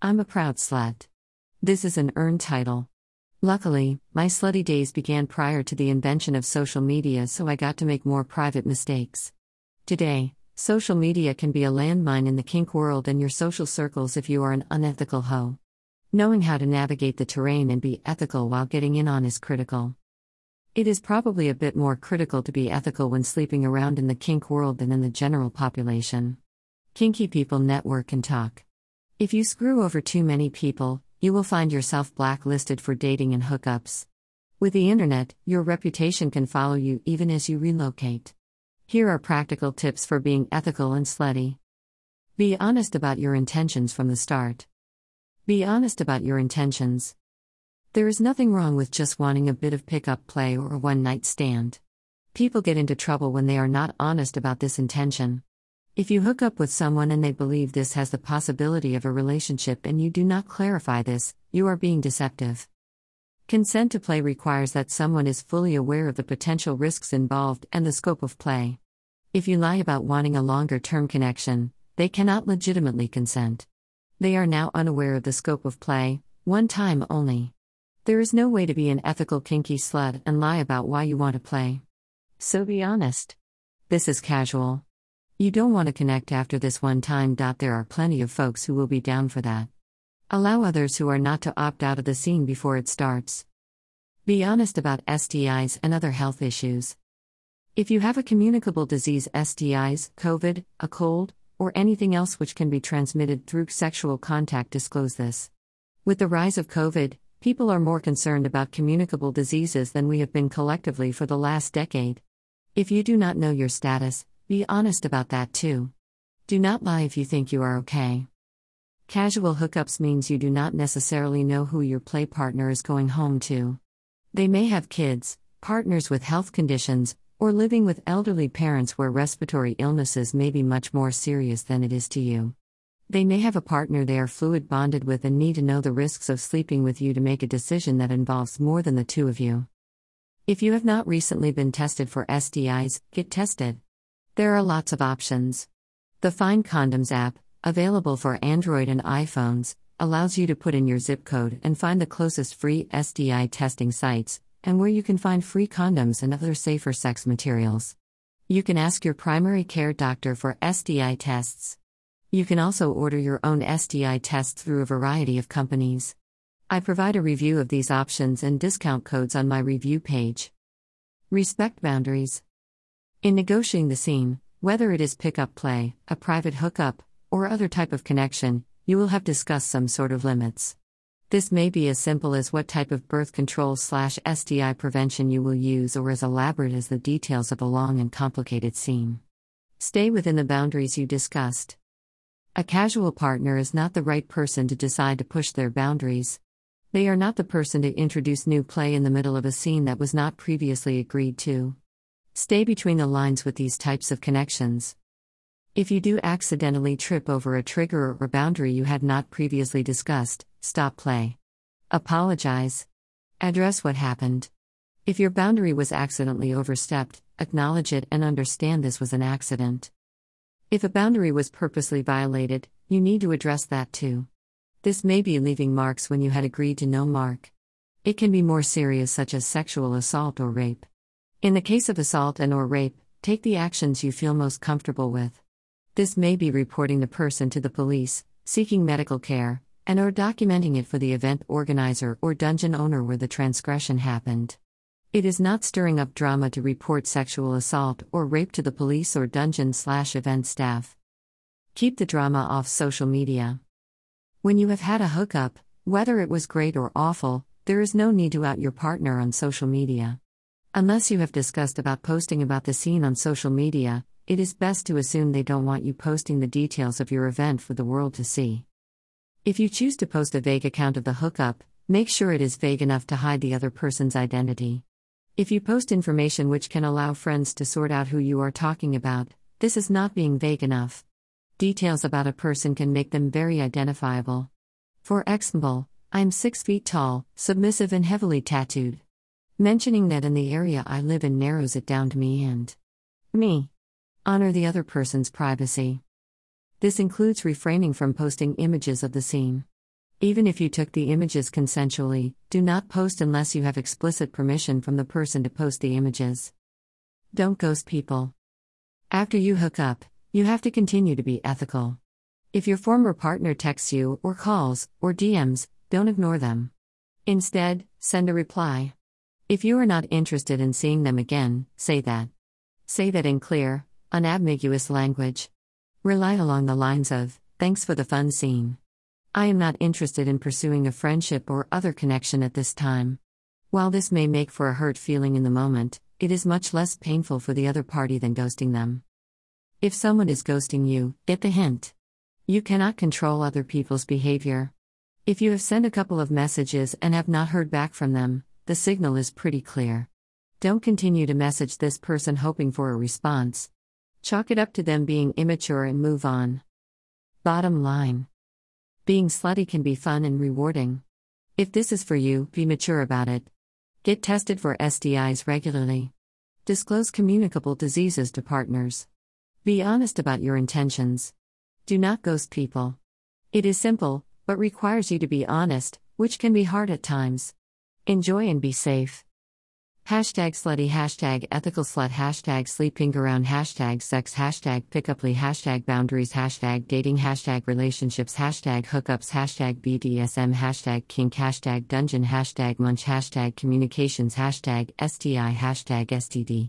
I'm a proud slut. This is an earned title. Luckily, my slutty days began prior to the invention of social media, so I got to make more private mistakes. Today, social media can be a landmine in the kink world and your social circles if you are an unethical hoe. Knowing how to navigate the terrain and be ethical while getting in on is critical. It is probably a bit more critical to be ethical when sleeping around in the kink world than in the general population. Kinky people network and talk. If you screw over too many people, you will find yourself blacklisted for dating and hookups. With the internet, your reputation can follow you even as you relocate. Here are practical tips for being ethical and slutty. Be honest about your intentions from the start. Be honest about your intentions. There is nothing wrong with just wanting a bit of pickup play or a one night stand. People get into trouble when they are not honest about this intention. If you hook up with someone and they believe this has the possibility of a relationship and you do not clarify this, you are being deceptive. Consent to play requires that someone is fully aware of the potential risks involved and the scope of play. If you lie about wanting a longer term connection, they cannot legitimately consent. They are now unaware of the scope of play, one time only. There is no way to be an ethical kinky slut and lie about why you want to play. So be honest. This is casual. You don't want to connect after this one time. There are plenty of folks who will be down for that. Allow others who are not to opt out of the scene before it starts. Be honest about STIs and other health issues. If you have a communicable disease, STIs, COVID, a cold, or anything else which can be transmitted through sexual contact, disclose this. With the rise of COVID, people are more concerned about communicable diseases than we have been collectively for the last decade. If you do not know your status, be honest about that too. Do not lie if you think you are okay. Casual hookups means you do not necessarily know who your play partner is going home to. They may have kids, partners with health conditions, or living with elderly parents where respiratory illnesses may be much more serious than it is to you. They may have a partner they are fluid bonded with and need to know the risks of sleeping with you to make a decision that involves more than the two of you. If you have not recently been tested for STIs, get tested. There are lots of options. The Find Condoms app, available for Android and iPhones, allows you to put in your zip code and find the closest free STI testing sites, and where you can find free condoms and other safer sex materials. You can ask your primary care doctor for STI tests. You can also order your own STI tests through a variety of companies. I provide a review of these options and discount codes on my review page. Respect boundaries. In negotiating the scene, whether it is pickup play, a private hookup, or other type of connection, you will have discussed some sort of limits. This may be as simple as what type of birth control slash STI prevention you will use or as elaborate as the details of a long and complicated scene. Stay within the boundaries you discussed. A casual partner is not the right person to decide to push their boundaries. They are not the person to introduce new play in the middle of a scene that was not previously agreed to. Stay between the lines with these types of connections. If you do accidentally trip over a trigger or boundary you had not previously discussed, stop play. Apologize. Address what happened. If your boundary was accidentally overstepped, acknowledge it and understand this was an accident. If a boundary was purposely violated, you need to address that too. This may be leaving marks when you had agreed to no mark. It can be more serious such as sexual assault or rape. In the case of assault and or rape, take the actions you feel most comfortable with. This may be reporting the person to the police, seeking medical care, and or documenting it for the event organizer or dungeon owner where the transgression happened. It is not stirring up drama to report sexual assault or rape to the police or dungeon slash event staff. Keep the drama off social media. When you have had a hookup, whether it was great or awful, there is no need to out your partner on social media. Unless you have discussed about posting about the scene on social media, it is best to assume they don't want you posting the details of your event for the world to see. If you choose to post a vague account of the hookup, make sure it is vague enough to hide the other person's identity. If you post information which can allow friends to sort out who you are talking about, this is not being vague enough. Details about a person can make them very identifiable. For example, I'm 6 feet tall, submissive, and heavily tattooed. Mentioning that in the area I live in narrows it down to me and me. Honor the other person's privacy. This includes refraining from posting images of the scene. Even if you took the images consensually, do not post unless you have explicit permission from the person to post the images. Don't ghost people. After you hook up, you have to continue to be ethical. If your former partner texts you, or calls, or DMs, don't ignore them. Instead, send a reply. If you are not interested in seeing them again, say that. Say that in clear, unambiguous language. Rely along the lines of, Thanks for the fun scene. I am not interested in pursuing a friendship or other connection at this time. While this may make for a hurt feeling in the moment, it is much less painful for the other party than ghosting them. If someone is ghosting you, get the hint. You cannot control other people's behavior. If you have sent a couple of messages and have not heard back from them, the signal is pretty clear. Don't continue to message this person hoping for a response. Chalk it up to them being immature and move on. Bottom line Being slutty can be fun and rewarding. If this is for you, be mature about it. Get tested for STIs regularly. Disclose communicable diseases to partners. Be honest about your intentions. Do not ghost people. It is simple, but requires you to be honest, which can be hard at times. Enjoy and be safe. Hashtag slutty, hashtag ethical slut, hashtag sleeping around, hashtag sex, hashtag pickuply, hashtag boundaries, hashtag dating, hashtag relationships, hashtag hookups, hashtag BDSM, hashtag kink, hashtag dungeon, hashtag munch, hashtag communications, hashtag STI, hashtag STD.